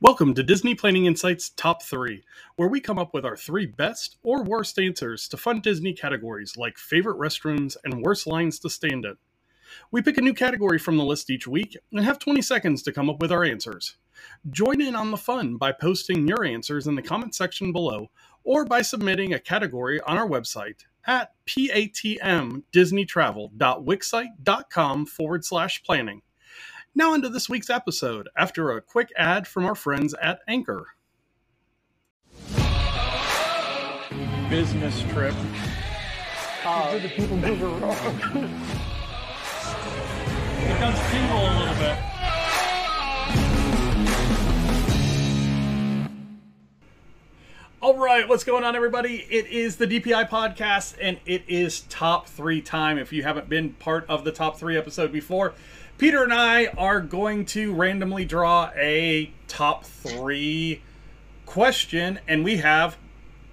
Welcome to Disney Planning Insights Top 3, where we come up with our three best or worst answers to fun Disney categories like favorite restrooms and worst lines to stand in. We pick a new category from the list each week and have 20 seconds to come up with our answers. Join in on the fun by posting your answers in the comment section below or by submitting a category on our website at patmdisneytravel.wixsite.com forward slash planning. Now, into this week's episode after a quick ad from our friends at Anchor. Business trip. Uh, Did the people move around? It does tingle a little bit. All right, what's going on, everybody? It is the DPI podcast, and it is top three time. If you haven't been part of the top three episode before, Peter and I are going to randomly draw a top three question, and we have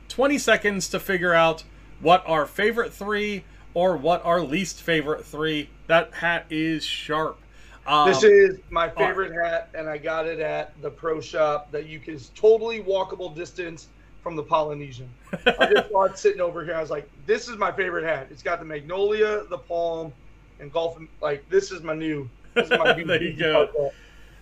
20 seconds to figure out what our favorite three or what our least favorite three. That hat is sharp. Um, this is my favorite hat, and I got it at the pro shop that you can totally walkable distance from the Polynesian. I just saw it sitting over here. I was like, this is my favorite hat. It's got the magnolia, the palm, and golf. Like, this is my new. This is my new there you go.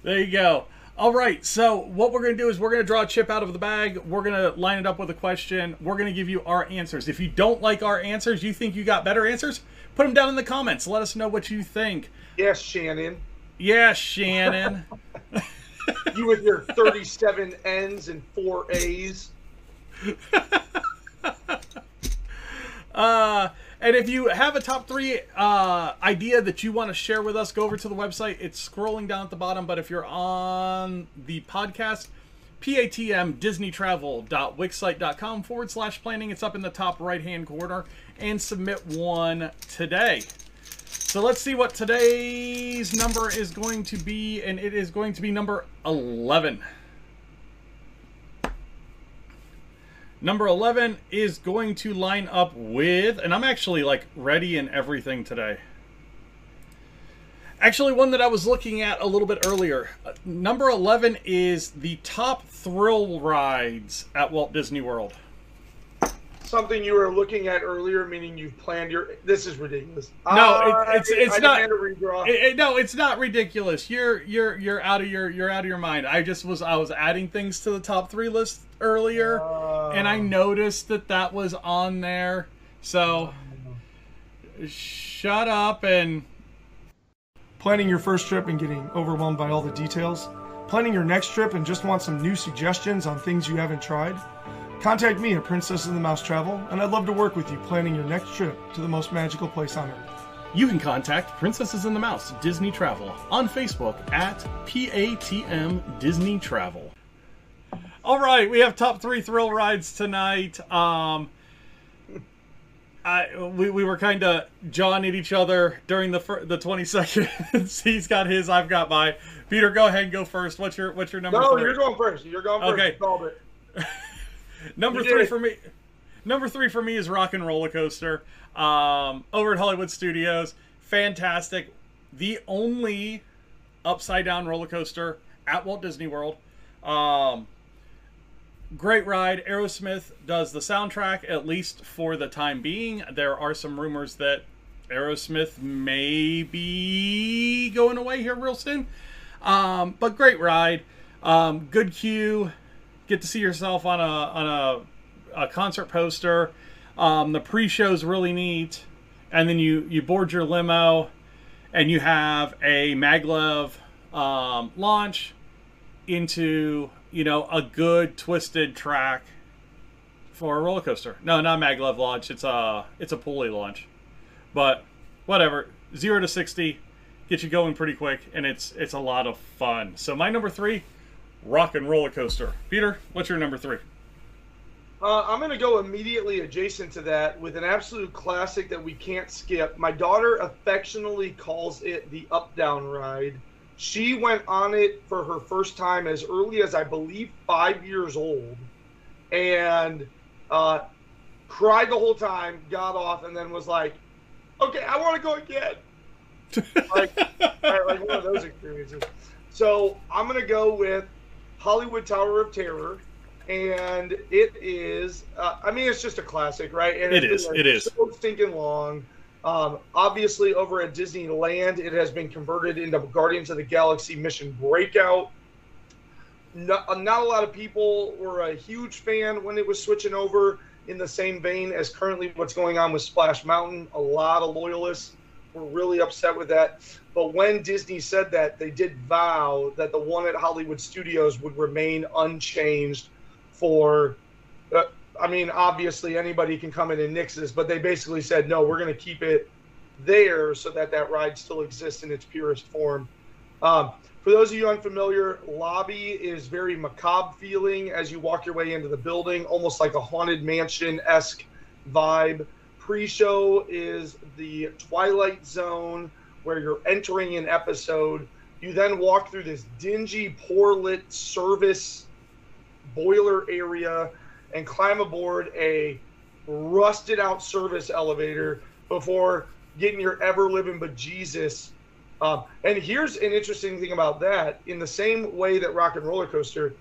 There you go. All right, so what we're going to do is we're going to draw a chip out of the bag. We're going to line it up with a question. We're going to give you our answers. If you don't like our answers, you think you got better answers, put them down in the comments. Let us know what you think. Yes, Shannon. Yes, Shannon. you with your 37 N's and four A's. uh, and if you have a top three uh, idea that you want to share with us, go over to the website. It's scrolling down at the bottom. But if you're on the podcast, patm disneytravel.wixsite.com forward slash planning. It's up in the top right hand corner. And submit one today. So let's see what today's number is going to be. And it is going to be number 11. Number 11 is going to line up with, and I'm actually like ready and everything today. Actually, one that I was looking at a little bit earlier. Uh, number 11 is the top thrill rides at Walt Disney World. Something you were looking at earlier, meaning you've planned your. This is ridiculous. No, it, it's it's I not. It, it, no, it's not ridiculous. You're you're you're out of your you're out of your mind. I just was I was adding things to the top three list earlier, uh, and I noticed that that was on there. So shut up and planning your first trip and getting overwhelmed by all the details. Planning your next trip and just want some new suggestions on things you haven't tried. Contact me at Princess and the Mouse Travel, and I'd love to work with you planning your next trip to the most magical place on earth. You can contact Princesses and the Mouse Disney Travel on Facebook at PATM Disney Travel. All right, we have top three thrill rides tonight. Um, I we, we were kind of jawing at each other during the fir- the twenty seconds. He's got his, I've got mine. Peter, go ahead and go first. What's your what's your number? No, you you're going first. You're going first. Okay, called it. number three for me. Number three for me is Rock and Roller Coaster. Um, over at Hollywood Studios, fantastic. The only upside down roller coaster at Walt Disney World. Um, great ride. Aerosmith does the soundtrack, at least for the time being. There are some rumors that Aerosmith may be going away here real soon. Um, but great ride. Um, good queue. Get to see yourself on a on a, a concert poster. Um, the pre-show is really neat, and then you you board your limo, and you have a maglev um, launch into you know, a good twisted track for a roller coaster. No, not maglev launch. It's a it's a pulley launch, but whatever. Zero to sixty, get you going pretty quick, and it's it's a lot of fun. So my number three, rock and roller coaster. Peter, what's your number three? Uh, I'm going to go immediately adjacent to that with an absolute classic that we can't skip. My daughter affectionately calls it the up down ride. She went on it for her first time as early as I believe five years old, and uh, cried the whole time. Got off and then was like, "Okay, I want to go again." like, like one of those experiences. So I'm gonna go with Hollywood Tower of Terror, and it is. Uh, I mean, it's just a classic, right? And it is. It is so stinking long. Um, obviously, over at Disneyland, it has been converted into Guardians of the Galaxy Mission Breakout. Not, uh, not a lot of people were a huge fan when it was switching over in the same vein as currently what's going on with Splash Mountain. A lot of loyalists were really upset with that. But when Disney said that, they did vow that the one at Hollywood Studios would remain unchanged for uh, I mean, obviously anybody can come in and nix this, but they basically said, no, we're going to keep it there so that that ride still exists in its purest form. Um, for those of you unfamiliar, lobby is very macabre feeling as you walk your way into the building, almost like a haunted mansion esque vibe. Pre show is the Twilight Zone where you're entering an episode. You then walk through this dingy, poor lit service boiler area and climb aboard a rusted out service elevator before getting your ever living bejesus. Um, and here's an interesting thing about that. In the same way that Rock and Roller Coaster,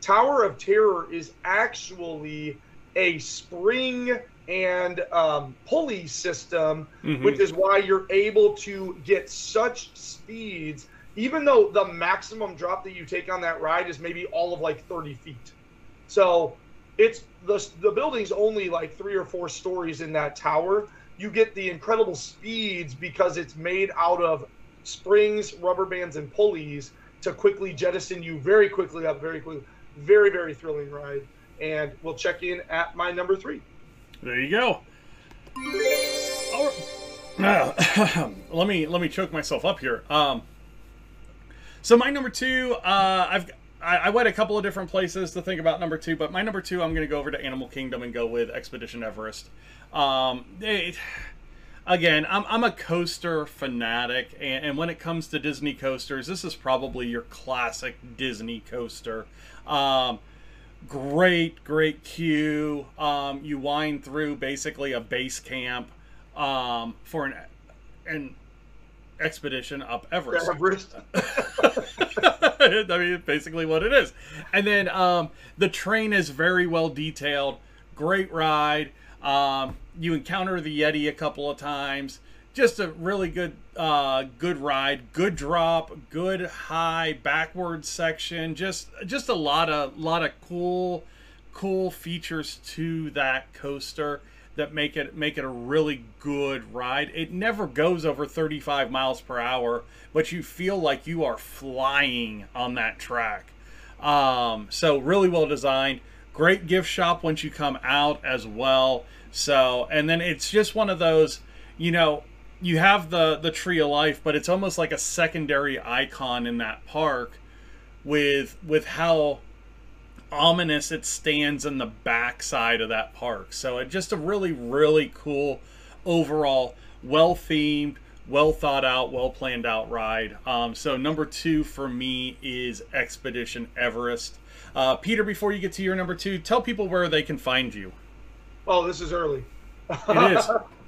Tower of Terror is actually a spring and um, pulley system, mm-hmm. which is why you're able to get such speeds, even though the maximum drop that you take on that ride is maybe all of like 30 feet. So it's the the building's only like three or four stories in that tower. You get the incredible speeds because it's made out of springs, rubber bands, and pulleys to quickly jettison you very quickly up, very quickly. Very very thrilling ride, and we'll check in at my number three. There you go. Uh, let me let me choke myself up here. Um, so my number two, uh, I've I, I, went a couple of different places to think about number two, but my number two, I'm going to go over to Animal Kingdom and go with Expedition Everest. Um, it, again, I'm, I'm a coaster fanatic, and, and, when it comes to Disney coasters, this is probably your classic Disney coaster. Um, great, great queue. Um, you wind through basically a base camp um, for an an expedition up Everest. Everest. I mean, basically what it is. And then um, the train is very well detailed. Great ride. Um, you encounter the Yeti a couple of times. Just a really good, uh, good ride. Good drop. Good high backward section. Just, just a lot of, lot of cool, cool features to that coaster that make it make it a really good ride. It never goes over 35 miles per hour, but you feel like you are flying on that track. Um, so really well designed. Great gift shop once you come out as well. So and then it's just one of those, you know, you have the the tree of life, but it's almost like a secondary icon in that park with with how ominous it stands in the backside of that park. So it just a really, really cool overall, well themed, well thought out, well planned out ride. Um, so number two for me is Expedition Everest. Uh, Peter, before you get to your number two, tell people where they can find you. Oh, this is early. It is.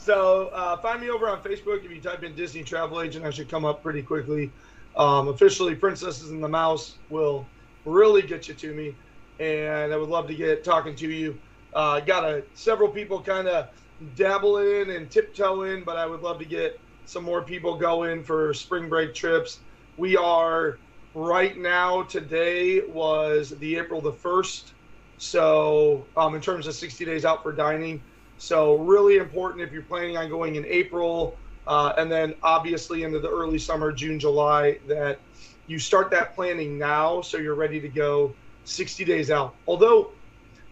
so uh, find me over on Facebook. If you type in Disney Travel Agent, I should come up pretty quickly. Um, officially, Princesses and the Mouse will really get you to me, and I would love to get talking to you. Uh, got a several people kind of dabble in and tiptoe in, but I would love to get some more people going for spring break trips. We are right now. Today was the April the first, so um, in terms of 60 days out for dining. So really important if you're planning on going in April, uh, and then obviously into the early summer, June, July, that you start that planning now so you're ready to go 60 days out. Although,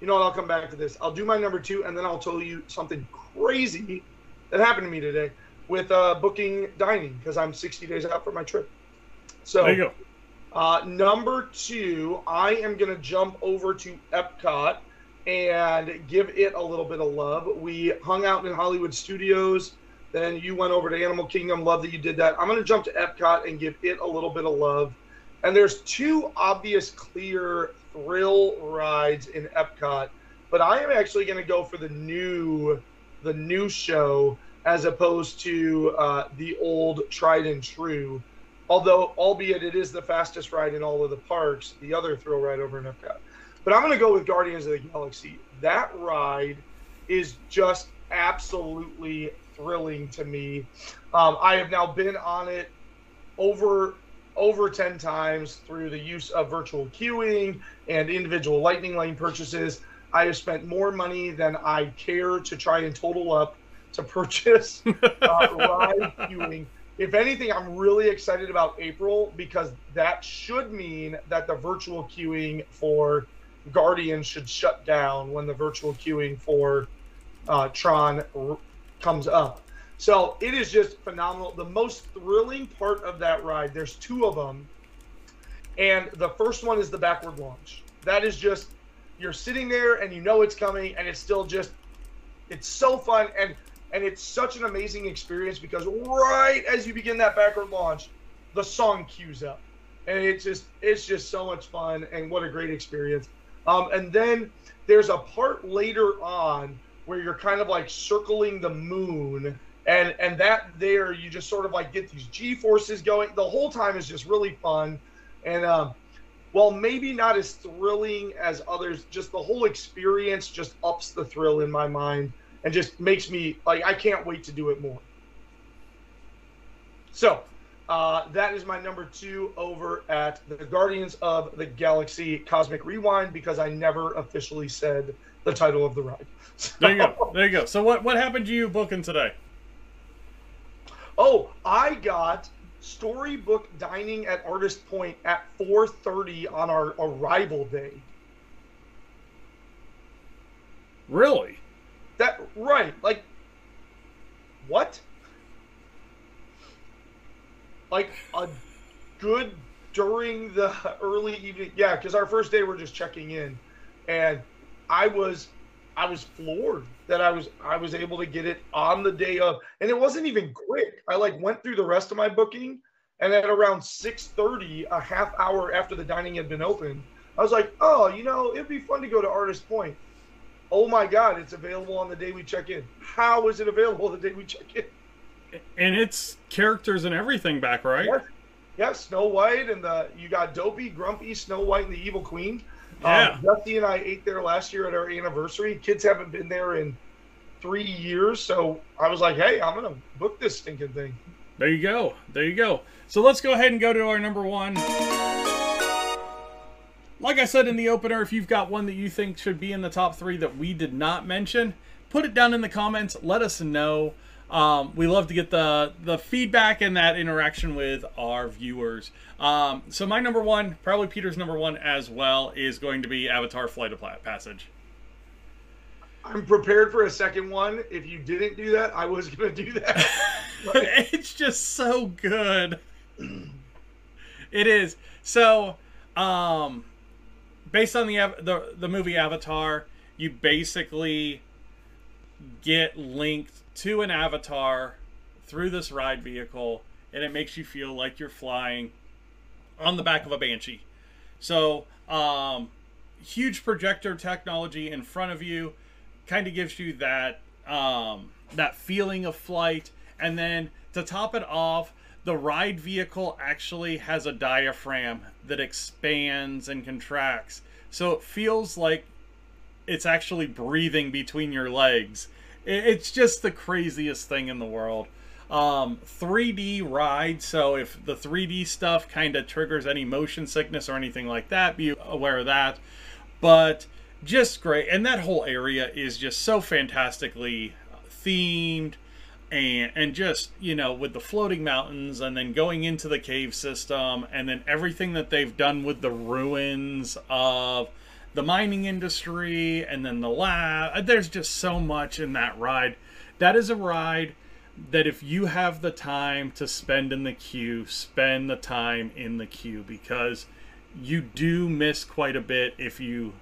you know what, I'll come back to this. I'll do my number two and then I'll tell you something crazy that happened to me today with uh, booking dining because I'm 60 days out for my trip. So, there you go. Uh, number two, I am going to jump over to Epcot and give it a little bit of love. We hung out in Hollywood Studios then you went over to Animal Kingdom. Love that you did that. I'm going to jump to Epcot and give it a little bit of love. And there's two obvious, clear thrill rides in Epcot, but I am actually going to go for the new, the new show as opposed to uh, the old tried and true. although albeit it is the fastest ride in all of the parks, the other thrill ride over in Epcot. But I'm going to go with Guardians of the Galaxy. That ride is just absolutely thrilling to me. Um, I have now been on it over over 10 times through the use of virtual queuing and individual lightning lane purchases. I have spent more money than I care to try and total up to purchase uh, ride queuing. If anything, I'm really excited about April because that should mean that the virtual queuing for Guardian should shut down when the virtual queuing for uh, Tron r- comes up. So it is just phenomenal. The most thrilling part of that ride, there's two of them. And the first one is the backward launch. That is just, you're sitting there and you know it's coming, and it's still just, it's so fun. And and it's such an amazing experience because right as you begin that backward launch, the song cues up. And it's just it's just so much fun and what a great experience. Um, and then there's a part later on where you're kind of like circling the moon and and that there you just sort of like get these g forces going. The whole time is just really fun and um well maybe not as thrilling as others just the whole experience just ups the thrill in my mind and just makes me like i can't wait to do it more. So uh, that is my number two over at the Guardians of the Galaxy Cosmic Rewind because I never officially said the title of the ride. So, there you go. There you go. So what what happened to you booking today? Oh, I got storybook dining at Artist Point at 4:30 on our arrival day. Really? That right? Like what? Like a good during the early evening. Yeah, because our first day we're just checking in, and I was I was floored that I was I was able to get it on the day of, and it wasn't even quick. I like went through the rest of my booking, and at around six thirty, a half hour after the dining had been open, I was like, oh, you know, it'd be fun to go to Artist Point. Oh my God, it's available on the day we check in. How is it available the day we check in? And it's characters and everything back, right? Yes, yeah, Snow White and the you got Dopey, Grumpy, Snow White, and the Evil Queen. Yeah. Um, Dusty and I ate there last year at our anniversary. Kids haven't been there in three years, so I was like, "Hey, I'm gonna book this stinking thing." There you go. There you go. So let's go ahead and go to our number one. Like I said in the opener, if you've got one that you think should be in the top three that we did not mention, put it down in the comments. Let us know. Um, we love to get the the feedback and that interaction with our viewers. Um, so my number one, probably Peter's number one as well, is going to be Avatar: Flight of Passage. I'm prepared for a second one. If you didn't do that, I was gonna do that. it's just so good. it is. So, um, based on the the the movie Avatar, you basically get linked to an avatar through this ride vehicle, and it makes you feel like you're flying on the back of a banshee. So, um, huge projector technology in front of you kind of gives you that um, that feeling of flight, and then to top it off, the ride vehicle actually has a diaphragm that expands and contracts. So it feels like it's actually breathing between your legs. It's just the craziest thing in the world. Um, 3D ride, so if the 3D stuff kind of triggers any motion sickness or anything like that, be aware of that. But just great. And that whole area is just so fantastically themed and and just you know with the floating mountains and then going into the cave system and then everything that they've done with the ruins of the mining industry and then the lab there's just so much in that ride that is a ride that if you have the time to spend in the queue spend the time in the queue because you do miss quite a bit if you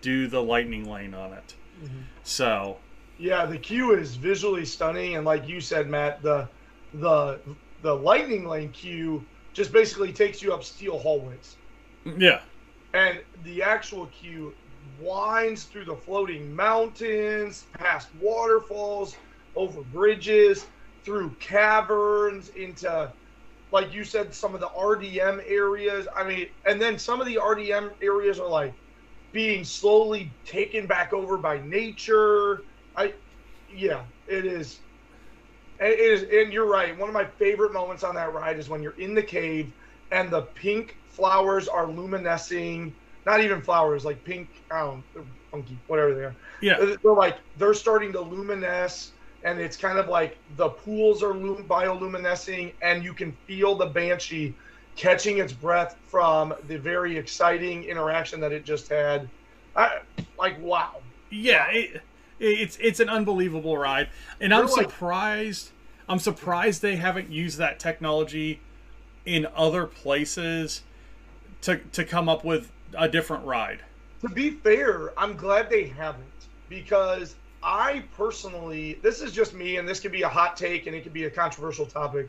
do the lightning lane on it mm-hmm. so yeah, the queue is visually stunning, and like you said, Matt, the the the lightning lane queue just basically takes you up steel hallways. Yeah. And the actual queue winds through the floating mountains, past waterfalls, over bridges, through caverns, into like you said, some of the RDA areas. I mean, and then some of the RDA areas are like being slowly taken back over by nature. I, yeah, it is. It is, and you're right. One of my favorite moments on that ride is when you're in the cave and the pink flowers are luminescing. Not even flowers, like pink, I don't know, funky, whatever they are. Yeah. They're like, they're starting to luminesce, and it's kind of like the pools are lum- bioluminescing, and you can feel the banshee catching its breath from the very exciting interaction that it just had. I, like, wow. Yeah, it, it's it's an unbelievable ride, and I'm surprised. I'm surprised they haven't used that technology in other places to to come up with a different ride. To be fair, I'm glad they haven't because I personally, this is just me, and this could be a hot take and it could be a controversial topic,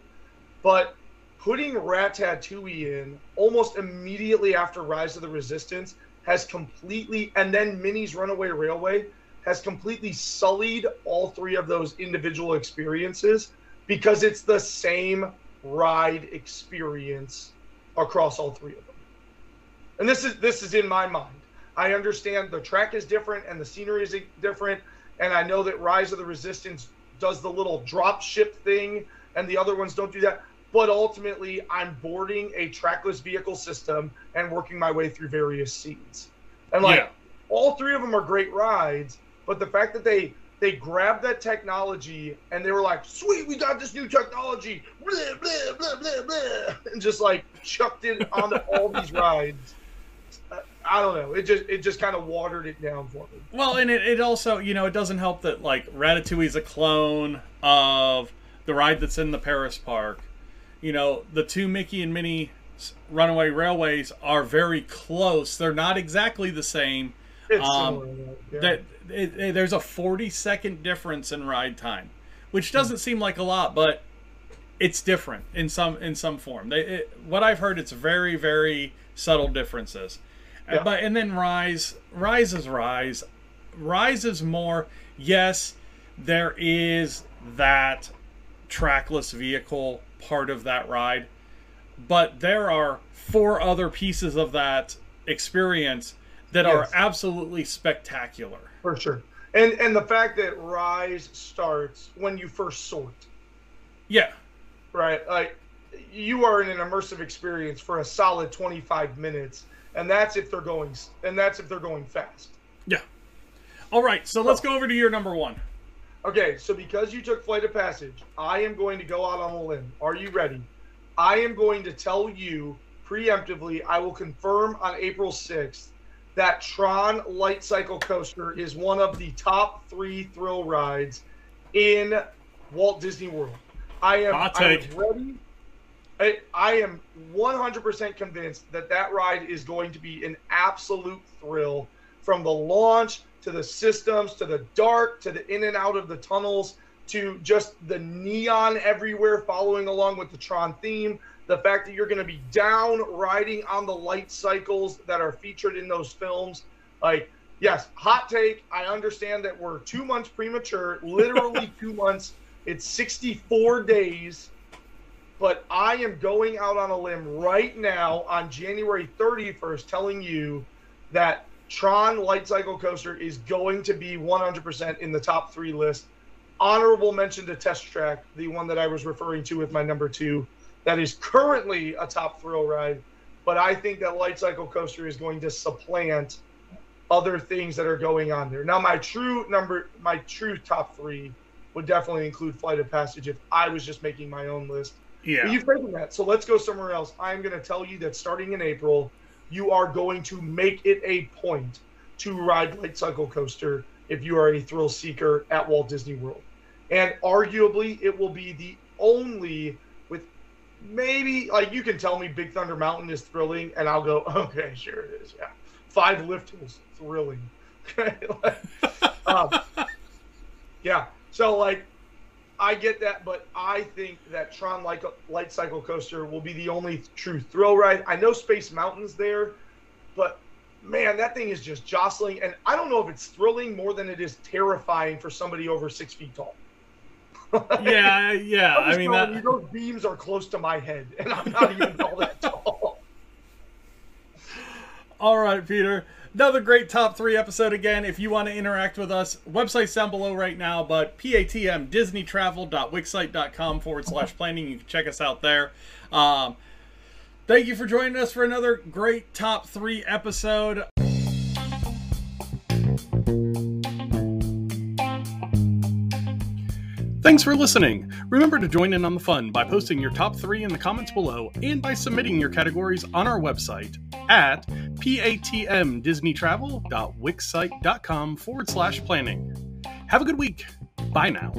but putting Ratatouille in almost immediately after Rise of the Resistance has completely, and then Minnie's Runaway Railway has completely sullied all three of those individual experiences because it's the same ride experience across all three of them. And this is this is in my mind. I understand the track is different and the scenery is different, and I know that Rise of the Resistance does the little drop ship thing, and the other ones don't do that. But ultimately, I'm boarding a trackless vehicle system and working my way through various scenes. And like Yeah. all three of them are great rides, but the fact that they they grabbed that technology and they were like, "Sweet, we got this new technology," blah blah blah blah blah, and just like chucked it on all these rides. I don't know. It just it just kind of watered it down for me. Well, and it, it also, you know, it doesn't help that like Ratatouille is a clone of the ride that's in the Paris park. You know, the two Mickey and Minnie Runaway Railways are very close. They're not exactly the same. Um, yeah. That it, it- there's a 40 second difference in ride time, which doesn't seem like a lot, but it's different in some in some form. They, it, what I've heard, it's very very subtle differences. Uh, Yeah. But and then Rise, Rise is Rise. Rise is more. Yes, there is that trackless vehicle part of that ride, but there are four other pieces of that experience that are absolutely spectacular. for sure. And and the fact that Rise starts when you first sort, Yeah, right? Like you are in an immersive experience for a solid 25 minutes, and that's if they're going and that's if they're going fast. yeah. All right, so let's go over to your number one. Okay, so because you took Flight of Passage, I am going to go out on a limb. Are you ready? I am going to tell you preemptively, I will confirm on April 6th that Tron Light Cycle Coaster is one of the top three thrill rides in Walt Disney World. I am, I am ready. I, I am 100% convinced that that ride is going to be an absolute thrill from the launch to the systems to the dark to the in and out of the tunnels to just the neon everywhere following along with the Tron theme. The fact that you're going to be down riding on the light cycles that are featured in those films. Like, yes, hot take. I understand that we're two months premature, literally two months. It's 64 days but I am going out on a limb right now on January 31st telling you that Tron Light Cycle Coaster is going to be 100% in the top three list. Honorable mention to Test Track, the one that I was referring to with my number two, that is currently a top thrill ride. But I think that Light Cycle Coaster is going to supplant other things that are going on there. Now, my true number, my true top three would definitely include Flight of Passage if I was just making my own list. But Yeah, you've taken that, so let's go somewhere else. I'm going to tell you that starting in April, you are going to make it a point to ride Light Cycle Coaster if you are a thrill seeker at Walt Disney World. And arguably, it will be the only with maybe like you can tell me Big Thunder Mountain is thrilling, and I'll go, okay, sure it is. Yeah, five lift hills thrilling. Like, um, yeah. So like, I get that, but I think that Tron Light, Light Cycle Coaster will be the only true thrill ride. I know Space Mountain's there, but man, that thing is just jostling, and I don't know if it's thrilling more than it is terrifying for somebody over six feet tall. yeah, yeah. I mean, that, you, those beams are close to my head, and I'm not even all that tall. All right, Peter. Another great top three episode again. If you want to interact with us, website's down below right now, but patm disneytravel.wixsite.com forward slash planning. You can check us out there. Um, thank you for joining us for another great top three episode. Thanks for listening. Remember to join in on the fun by posting your top three in the comments below and by submitting your categories on our website at patmdisneytravel.wixsite.com forward slash planning. Have a good week. Bye now.